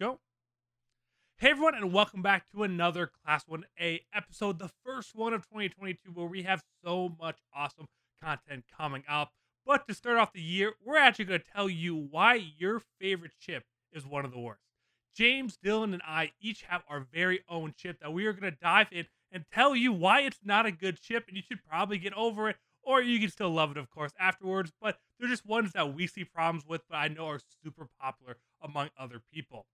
go. Hey everyone, and welcome back to another Class 1A episode, the first one of 2022, where we have so much awesome content coming up. But to start off the year, we're actually going to tell you why your favorite ship is one of the worst. James, Dylan, and I each have our very own ship that we are going to dive in and tell you why it's not a good ship and you should probably get over it, or you can still love it, of course, afterwards. But they're just ones that we see problems with, but I know are super popular among other people.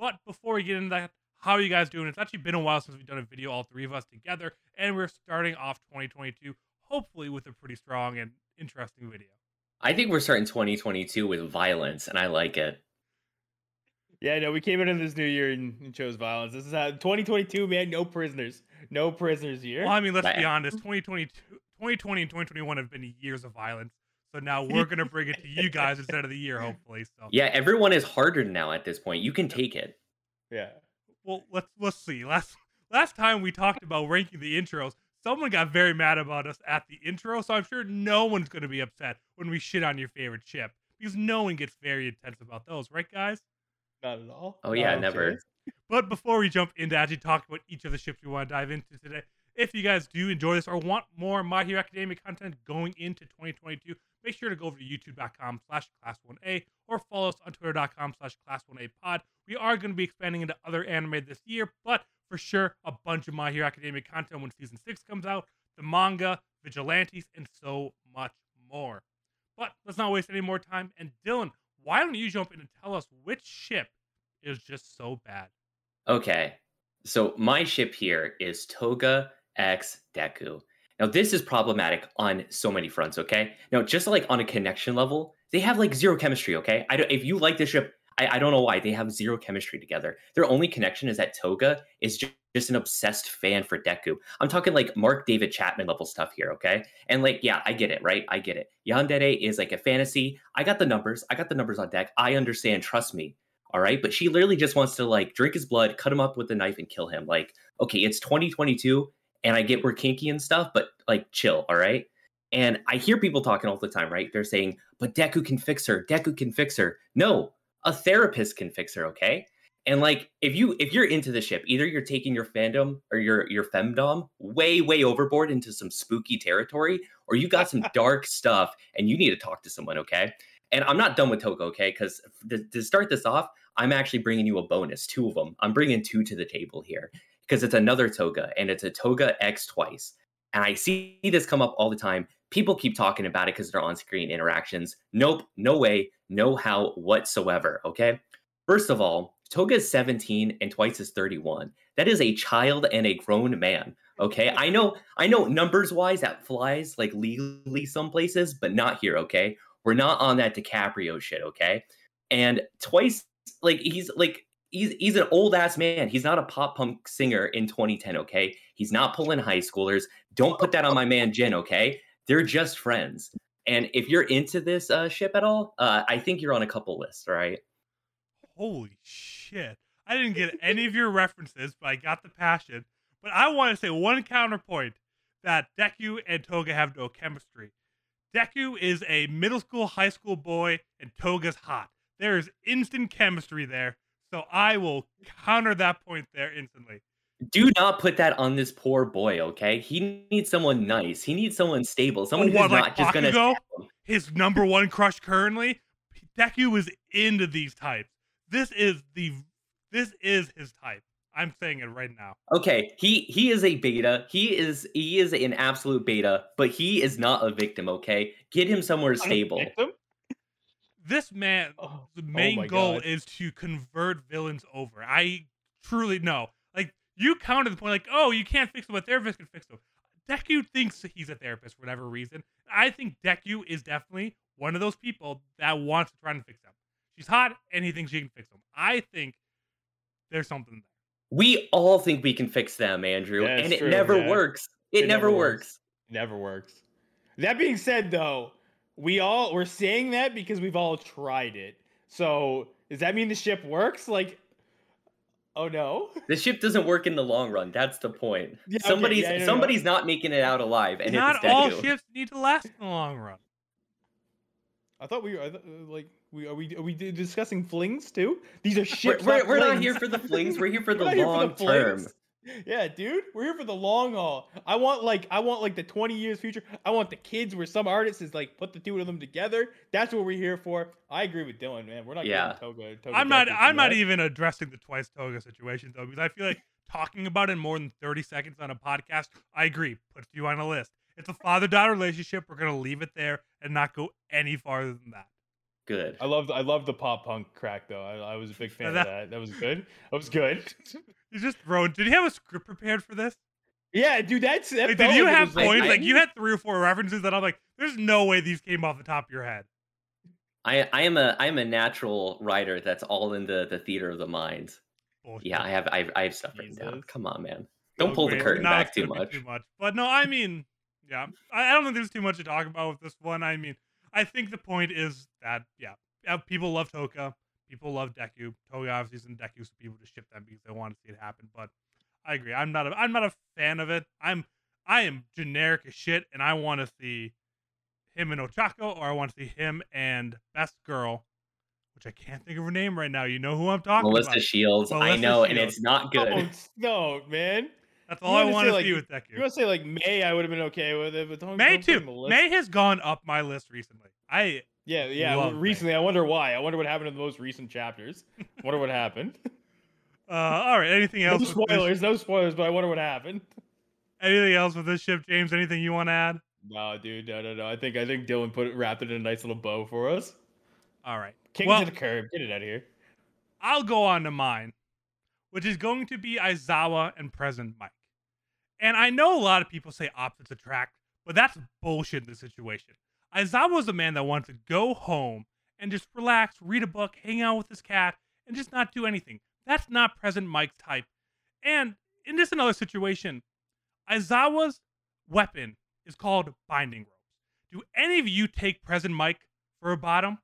But before we get into that, how are you guys doing? It's actually been a while since we've done a video, all three of us together, and we're starting off 2022, hopefully with a pretty strong and interesting video. I think we're starting 2022 with violence, and I like it. Yeah, no, we came into this new year and, and chose violence. This is how 2022, man. No prisoners, no prisoners here. Well, I mean, let's be honest. 2022, 2020 and 2021 have been years of violence. So now we're gonna bring it to you guys instead of the year, hopefully. So Yeah, everyone is harder now at this point. You can take it. Yeah. well, let's let's see. Last last time we talked about ranking the intros, someone got very mad about us at the intro. So I'm sure no one's gonna be upset when we shit on your favorite chip because no one gets very intense about those, right, guys? Not at all. Oh yeah, Okay. never. But before we jump into actually talking about each of the ships we want to dive into today, if you guys do enjoy this or want more My Hero Academia content going into 2022, make sure to go over to youtube.com slash class1a or follow us on twitter.com slash class1a pod. We are going to be expanding into other anime this year, but for sure, a bunch of My Hero Academia content when season 6 comes out, the manga, vigilantes, and so much more. But let's not waste any more time. And Dylan, why don't you jump in and tell us which ship is just so bad? Okay. So my ship here is Toga X Deku. Now this is problematic on so many fronts, okay? Now just like on a connection level, they have like zero chemistry, okay? I don't if you like this ship, I, I don't know why they have zero chemistry together. Their only connection is that Toga is just, just an obsessed fan for Deku. I'm talking like Mark David Chapman level stuff here, okay? And like, yeah, I get it, right? I get it. Yandere is like a fantasy. I got the numbers. I got the numbers on deck. I understand. Trust me. All right. But she literally just wants to like drink his blood, cut him up with a knife, and kill him. Like, okay, it's 2022, and I get we're kinky and stuff, but like, chill. All right. And I hear people talking all the time, right? They're saying, but Deku can fix her. Deku can fix her. No, a therapist can fix her. Okay. And like, if you if you're into the ship, either you're taking your fandom or your your femdom way way overboard into some spooky territory, or you got some dark stuff and you need to talk to someone. Okay. And I'm not done with Toga, okay? Because to, to start this off, I'm actually bringing you a bonus, two of them. I'm bringing two to the table here because it's another Toga and it's a Toga X twice. And I see this come up all the time. People keep talking about it because they're on screen interactions. Nope, no way, no how whatsoever, okay? First of all, Toga is 17 and twice is 31. That is a child and a grown man. Okay. I know, I know numbers wise that flies like legally some places, but not here, okay? We're not on that DiCaprio shit, okay? And twice, like he's like he's he's an old ass man. He's not a pop punk singer in 2010, okay? He's not pulling high schoolers. Don't put that on my man Jin, okay? They're just friends. And if you're into this uh, ship at all, uh, I think you're on a couple lists, right? Holy shit. I didn't get any of your references, but I got the passion. But I want to say one counterpoint that Deku and Toga have no chemistry. Deku is a middle school, high school boy, and Toga's hot. There is instant chemistry there. So I will counter that point there instantly. Do not put that on this poor boy, okay? He needs someone nice. He needs someone stable. Someone Oh, who's what, not like just gonna Bakugo? His number one crush currently, Deku is into these types. This is the this is his type. I'm saying it right now. Okay, he he is a beta. He is he is an absolute beta, but he is not a victim. Okay, get him somewhere stable. Victim? This man Oh, the oh main my goal God. is to convert villains over. I truly know. Like you counted the point, like, oh, you can't fix them, but therapist can fix them. Deku thinks he's a therapist for whatever reason. I think Deku is definitely one of those people that wants to try and fix them. She's hot, and he thinks she can fix them. I think there's something there. We all think we can fix them, Andrew, Yeah, it's and it true, never yeah. works. It, It never, never works. works. Never works. That being said, though, we all we're saying that because we've all tried it. So does that mean the ship works? Like, oh no. The ship doesn't work in the long run. That's the point. Yeah, okay, somebody's yeah, I know. somebody's not making it out alive, and Not all Deku. ships need to last in the long run. I thought we were I thought, like We are we are we discussing flings too? These are We're, ships. we're, not we're not here for the flings. We're here for the We're here long the term. flings. Yeah, dude, we're here for the long haul. I want like I want like the 20 years future. I want the kids where some artists is like put the two of them together. That's what we're here for. I agree with Dylan, man. We're not Yeah. getting Toga. Toga I'm not. I'm not tonight. even addressing the twice toga situation though, because I feel like talking about it more than 30 seconds on a podcast. I agree. Puts you on a list. It's a father-daughter relationship. We're gonna leave it there and not go any farther than that. Good. I love I love the pop punk crack though. I, I was a big fan that- of that. That was good. That was good. He's just throwing. Did he have a script prepared for this? yeah, dude, that's that Like, did you it have was, like- points? Like you had three or four references that I'm like, there's no way these came off the top of your head. I I am a I am a natural writer that's all in the the theater of the mind. Bullshit. Yeah, I have I have, I have stuff written down. Come on, man. Don't Oh, pull the curtain Now back too much. Too much. But no, I mean, yeah, I, I don't think there's too much to talk about with this one. I mean, I think the point is that yeah, yeah people love Toga, people love Deku. Toga obviously isn't Deku, so people just ship them because they want to see it happen. But I agree. I'm not. A, I'm not a fan of it. I'm. I am generic as shit, and I want to see him and Ochako, or I want to see him and Best Girl, which I can't think of her name right now. You know who I'm talking about? Melissa about. Shields, I Melissa know, and it's not good. Don't, no, man. That's all I wanna want like, see with Deku. You want to say like May? I would have been okay with it, but don't, May don't too. May has gone up my list recently. I Yeah, yeah. Love recently, I wonder why. I wonder what happened in the most recent chapters. wonder what happened. uh all right. Anything no else? this- spoilers, no spoilers, but I wonder what happened. anything else with this ship, James? Anything you want to add? No, dude, no, no, no. I think I think Dylan put it wrapped it in a nice little bow for us. All right. Kick Well- it to the curb. Get it out of here. I'll go on to mine, which is going to be Aizawa and Present Mike. And I know a lot of people say opposites attract, but that's bullshit in this situation. Aizawa was a man that wanted to go home and just relax, read a book, hang out with his cat, and just not do anything. That's not Present Mike's type. And in this another situation, Aizawa's weapon is called binding ropes. Do any of you take Present Mike for a bottom?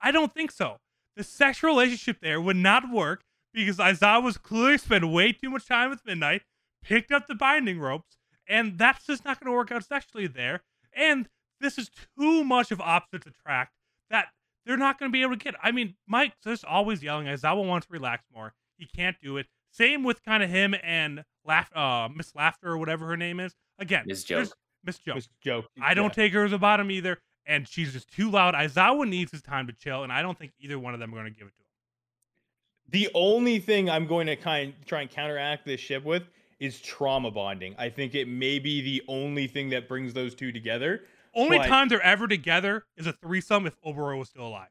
I don't think so. The sexual relationship there would not work because Aizawa was clearly spent way too much time with Midnight, picked up the binding ropes, and that's just not going to work out sexually there. And this is too much of opposites attract that they're not going to be able to get. I mean, Mike's just always yelling. Aizawa wants to relax more. He can't do it. Same with kind of him and Laugh, uh, Miss Laughter or whatever her name is. Again, Miss there's- Joke. Miss Joke. Just joke. I don't Yeah. take her as a bottom either, and she's just too loud. Aizawa needs his time to chill, and I don't think either one of them are going to give it to him. The only thing I'm going to kind try and counteract this ship with is trauma bonding. I think it may be the only thing that brings those two together. Only But- time they're ever together is a threesome if Oboro was still alive.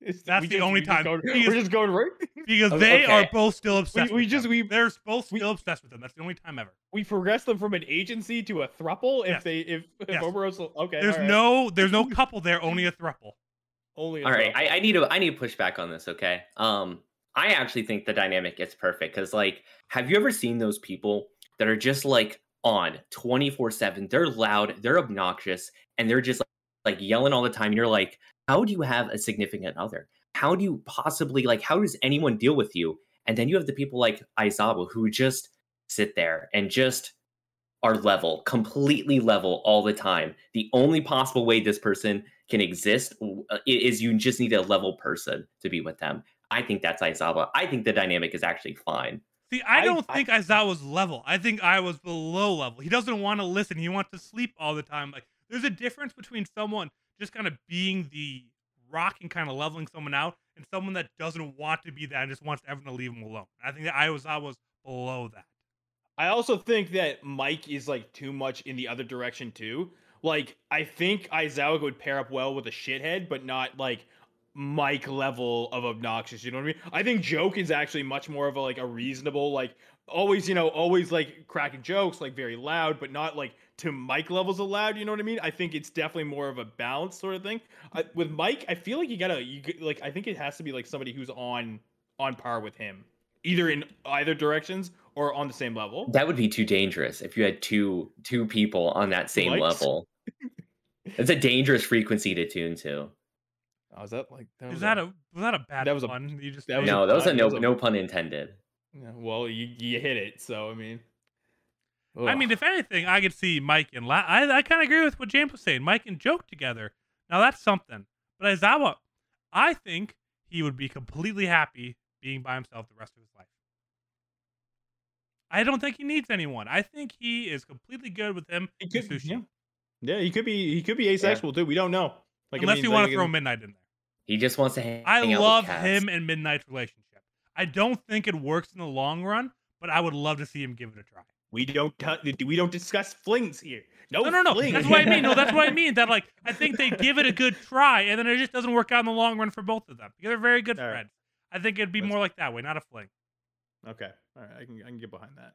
It's- That's the just- only we just time. go- Because- we're just going right. Because they are both still obsessed. we with just- them. we- they're both we- still obsessed with them. That's the only time ever. We progress them from an agency to a thruple if Yes. they if if Yes. Oberon's okay. There's alright. no there's no couple there, only a thruple. only. a All right, thruple. I, I need to I need to push back on this. Okay, um, I actually think the dynamic is perfect because, like, have you ever seen those people that are just like on twenty four seven? They're loud, they're obnoxious, and they're just like, yelling all the time. And you're like, how do you have a significant other? How do you possibly like? How does anyone deal with you? And then you have the people like Aizawa who just sit there and just are level, completely level all the time. The only possible way this person can exist uh, is you just need a level person to be with them. I think that's Aizawa. I think the dynamic is actually fine. See, I I- don't I- think Aizawa's level. I think I was below level. He doesn't want to listen. He wants to sleep all the time. Like there's a difference between someone just kind of being the rock and kind of leveling someone out and someone that doesn't want to be that and just wants everyone to leave him alone. I think that Aizawa was below that. I also think that Mike is like too much in the other direction too. Like I think Aizawa would pair up well with a shithead, but not like Mike level of obnoxious. You know what I mean? I think Joke is actually much more of a like a reasonable, like always, you know, always like cracking jokes, like very loud, but not like to Mike levels of loud. You know what I mean? I think it's definitely more of a balance sort of thing. I, with Mike, I feel like you gotta, you like, I think it has to be like somebody who's on on par with him, either in either directions or on the same level. That would be too dangerous if you had two two people on that same Likes? level. It's a dangerous frequency to tune to. Oh, is that like that Is was that a was that a bad that was a- pun? you just that was a No, that was a no was a- no pun intended. Yeah, well, you you hit it, so I mean. I mean, if anything, I could see Mike and La- I I kind of agree with what James was saying. Mike and Joke together. Now that's something. But Aizawa, I think he would be completely happy being by himself the rest of his life. I don't think he needs anyone. I think he is completely good with him. He could, yeah. yeah, he could be he could be asexual too. We don't know. Like I Unless mean, you want like, to throw Midnight in there. He just wants to hang, out. I hang out love with cats. him and Midnight's relationship. I don't think it works in the long run, but I would love to see him give it a try. we don't t- we don't discuss flings here. No, No, no, no. flings. That's what I mean. No, that's what I mean. That like I think they give it a good try, and then it just doesn't work out in the long run for both of them. Because they're very good All right. friends. I think it'd be That's- more like that way, not a fling. okay, all right, I can I can get behind that.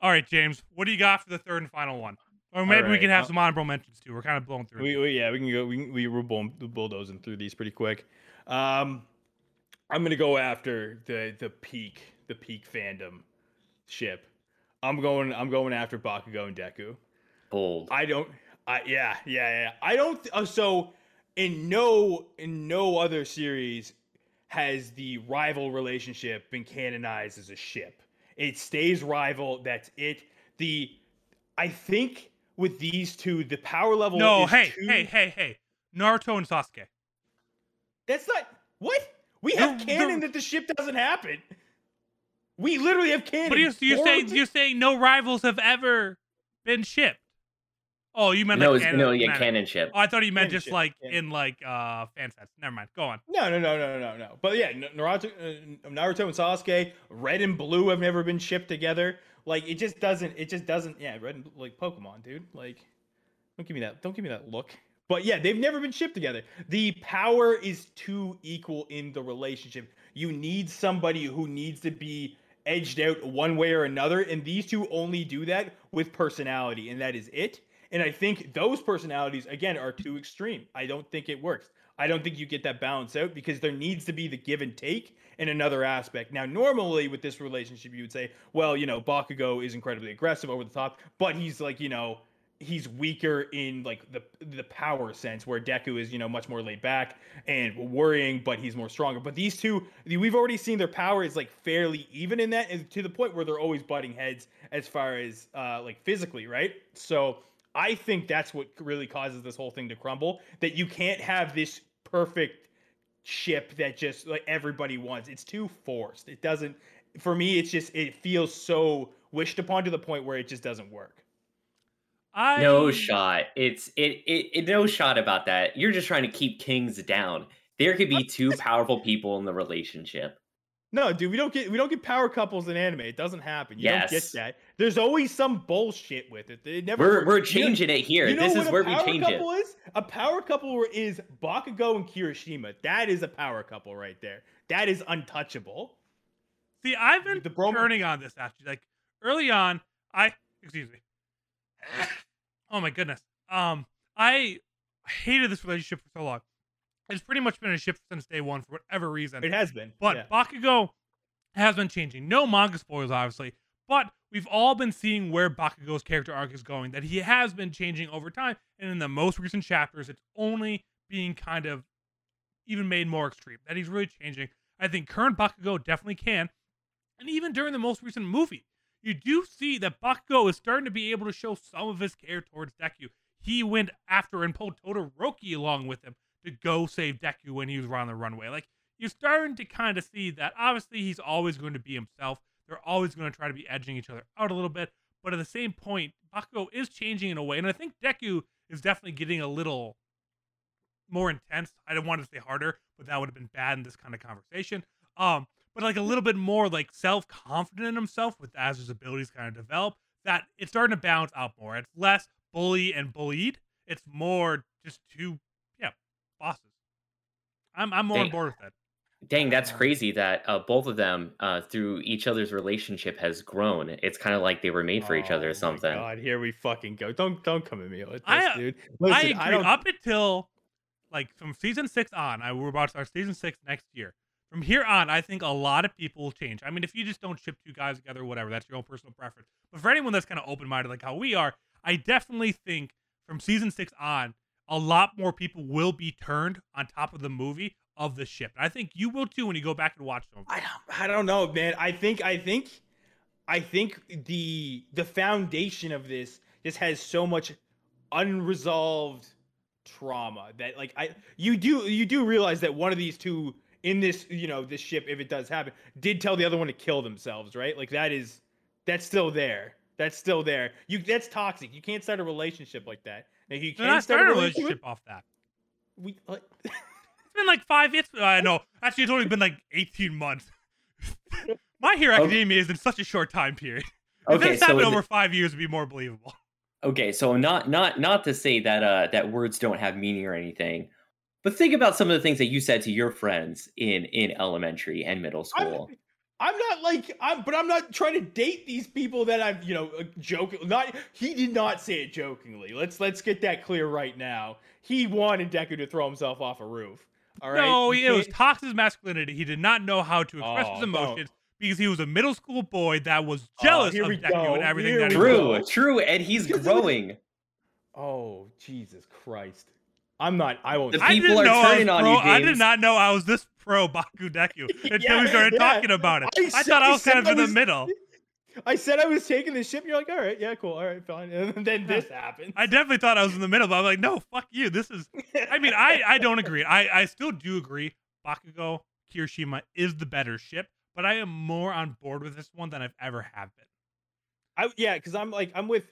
All right, James, what do you got for the third and final one? Or maybe we can have uh, some honorable mentions too. We're kind of blowing through. We, we yeah we can go we can, we we're bulldozing through these pretty quick. Um, I'm gonna go after the the peak the peak fandom ship. I'm going I'm going after Bakugo and Deku. Bold. I don't. I yeah yeah yeah. I don't. th- Uh, so in no in no other series has the rival relationship been canonized as a ship. It stays rival. That's it. The I think with these two, the power level. no, is hey, too- hey, hey, hey. Naruto and Sasuke. That's not what we have The- canon the- that the ship doesn't happen. We literally have canon. But you're, you're saying you're saying no rivals have ever been shipped. Oh, you meant no, like canon, no, yeah, canon. canon ship. Oh, I thought you meant Canon just ship, like yeah. in like uh fan sets. Never mind. Go on. No, no, no, no, no, no. But yeah, Naruto, uh, Naruto and Sasuke, Red and Blue have never been shipped together. Like it just doesn't. It just doesn't. Yeah, Red and like Pokemon, dude. Like, don't give me that. Don't give me that look. But yeah, they've never been shipped together. The power is too equal in the relationship. You need somebody who needs to be edged out one way or another, and these two only do that with personality, and that is it. And I think those personalities again are too extreme. I don't think it works. I don't think you get that balance out because there needs to be the give and take in another aspect. Now, normally with this relationship, you would say, well, you know, Bakugo is incredibly aggressive over the top, but he's like, you know, he's weaker in like the the power sense, where Deku is, you know, much more laid back and worrying, but he's more stronger. But these two, we've already seen their power is like fairly even in that, and to the point where they're always butting heads as far as uh like physically, right? So I think that's what really causes this whole thing to crumble. That you can't have this perfect ship that just like everybody wants. It's too forced. It doesn't. For me, it's just it feels so wished upon to the point where it just doesn't work. I No shot. It's it, it it no shot about that. You're just trying to keep kings down. There could be two powerful people in the relationship. No, dude, we don't get we don't get power couples in anime. It doesn't happen. You don't get Yes. that. There's always some bullshit with it. It never. We're we're You changing it here. You know this is where we power change it. couple is? A power couple is Bakugo and Kirishima. That is a power couple right there. That is untouchable. See, I've been The brom- turning on this actually. Like early on, I excuse me. Oh my goodness. Um, I hated this relationship for so long. It's pretty much been a ship since day one for whatever reason. It has been. But yeah. Bakugo has been changing. No manga spoilers, obviously, but we've all been seeing where Bakugo's character arc is going. That he has been changing over time, and in the most recent chapters, it's only being kind of even made more extreme. That he's really changing. I think current Bakugo definitely can, and even during the most recent movie, you do see that Bakugo is starting to be able to show some of his care towards Deku. He went after and pulled Todoroki along with him to go save Deku when he was on the runway. Like you're starting to kind of see that obviously he's always going to be himself. They're always going to try to be edging each other out a little bit, but at the same point, Bakugo is changing in a way, and I think Deku is definitely getting a little more intense. I don't want to say harder, but that would have been bad in this kind of conversation. Um, but like a little bit more like self confident in himself with as his abilities kind of develop. That it's starting to balance out more. It's less bully and bullied. It's more just two, yeah, bosses. I'm I'm more on board with that. Dang, that's crazy that uh, both of them, uh, through each other's relationship, has grown. It's kind of like they were made for each other Oh or my something. God, here we fucking go. Don't don't come at me with this, I, dude. I Listen, agree. don't. Up until like from season six on, I we're about to start season six next year. From here on, I think a lot of people will change. I mean, if you just don't ship two guys together, or whatever, that's your own personal preference. But for anyone that's kind of open minded, like how we are, I definitely think from season six on, a lot more people will be turned on top of the movie of the ship. I think you will too when you go back and watch them. I don't, I don't know, man. I think I think I think the the foundation of this just has so much unresolved trauma that like I you do you do realize that one of these two in this you know this ship if it does happen did tell the other one to kill themselves right like that is that's still there that's still there you that's toxic you can't start a relationship like that now you can not start a relationship, relationship off that. we, like, been like five. It's I know. Actually, it's only been like eighteen months. My Hero Okay. Is in such a short time period. If Okay, this so happened is over it- five years, it'd be more believable. Okay, so not not not to say that uh that words don't have meaning or anything, but think about some of the things that you said to your friends in in elementary and middle I'm, school. I'm not like I'm but I'm not trying to date these people that I'm you know uh, joking not he did not say it jokingly let's let's get that clear right now he wanted Deku to throw himself off a roof all right no, You it was can't- toxic masculinity. He did not know how to express Oh, his don't. emotions because he was a middle school boy that was Oh, jealous here of we Deku go, and everything here that he we was True, true, and he's Because it was- growing. oh Jesus Christ I'm not I won't The I people didn't are was turning on pro. you, I did not know I was this pro Baku Deku until Yeah, we started yeah. talking about it. I I, thought I I was kind of I in the middle. I said I was taking the ship. You're like, all right, yeah, cool, all right, fine. And then this happened. I definitely thought I was in the middle, but I'm like, no, fuck you. This is. I mean, I I don't agree. I I still do agree. Bakugo Kirishima is the better ship, but I am more on board with this one than I've ever have been. I yeah, because I'm like I'm with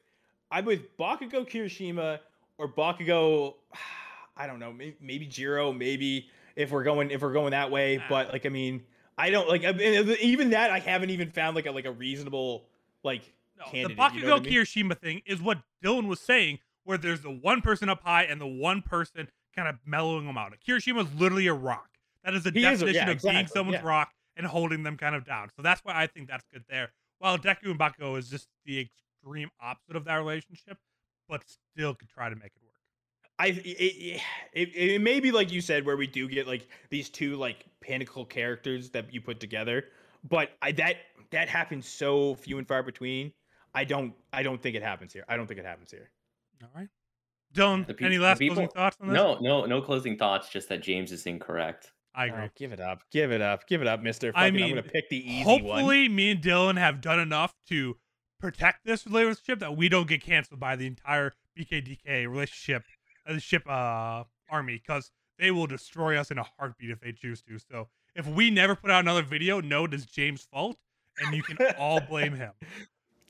I'm with Bakugo Kirishima or Bakugo. I don't know, maybe, maybe Jiro, maybe if we're going if we're going that way. But like, I mean, I don't like even that I haven't even found like a like a reasonable like No, candidate. the you Bakugo know I mean? Kirishima thing is what Dylan was saying, where there's the one person up high and the one person kind of mellowing them out. Kirishima is literally a rock. That is the He is a- definition yeah, of being someone's yeah. rock and holding them kind of down. So that's why I think that's good there. While Deku and Bakugo is just the extreme opposite of that relationship, but still could try to make it work. I it, it, it may be like you said where we do get like these two like pinnacle characters that you put together, but I that that happens so few and far between. I don't I don't think it happens here. I don't think it happens here. All right. Dylan, The pe- any last people- closing thoughts on this? No, no, no closing thoughts. Just that James is incorrect. I agree. Oh, give it up. Give it up. Give it up, Mister. I I mean, mean, I'm gonna pick the easy Hopefully, me and Dylan have done enough to protect this relationship that we don't get canceled by the entire BKDK relationship, the ship uh, army, because they will destroy us in a heartbeat if they choose to. So, if we never put out another video, no, it is James' fault, and you can all blame him.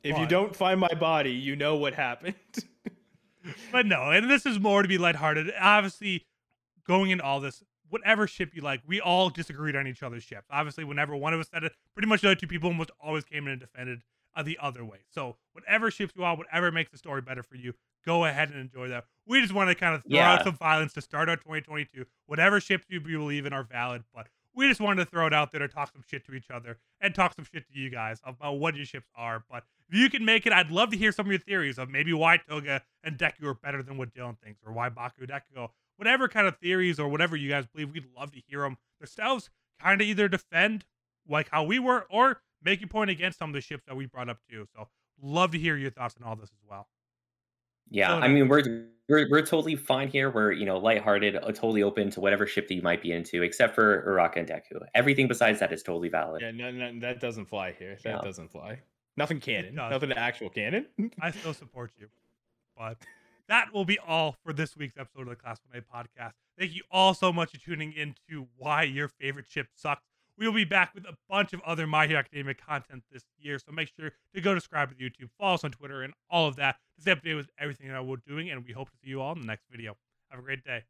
If you don't find my body, you know what happened. But no, and this is more to be lighthearted. Obviously, going into all this, whatever ship you like, we all disagreed on each other's ships. Obviously, whenever one of us said it, pretty much the other two people almost always came in and defended uh, the other way. So, whatever ships you want, whatever makes the story better for you, go ahead and enjoy that. We just want to kind of throw Yeah. out some violence to start our 2022. Whatever ships you believe in are valid, but we just wanted to throw it out there to talk some shit to each other and talk some shit to you guys about what your ships are. But if you can make it, I'd love to hear some of your theories of maybe why Toga and Deku are better than what Dylan thinks, or why Baku Deku go. Whatever kind of theories or whatever you guys believe, we'd love to hear them themselves. Kind of either defend like how we were, or make your point against some of the ships that we brought up too. So love to hear your thoughts on all this as well. Yeah, So I mean we're we're we're totally fine here. We're you know lighthearted, uh, totally open to whatever ship that you might be into, except for Uraka and Deku. Everything besides that is totally valid. yeah, no, no, that doesn't fly here. That Yeah. doesn't fly. Nothing canon. does. Nothing actual canon. I still support you. But that will be all for this week's episode of the Class 1A podcast. Thank you all so much for tuning in to why your favorite ship sucks. We will be back with a bunch of other My Hero Academia content this year, so make sure to go subscribe to the YouTube, follow us on Twitter, and all of that to stay updated with everything that we're doing. And we hope to see you all in the next video. Have a great day.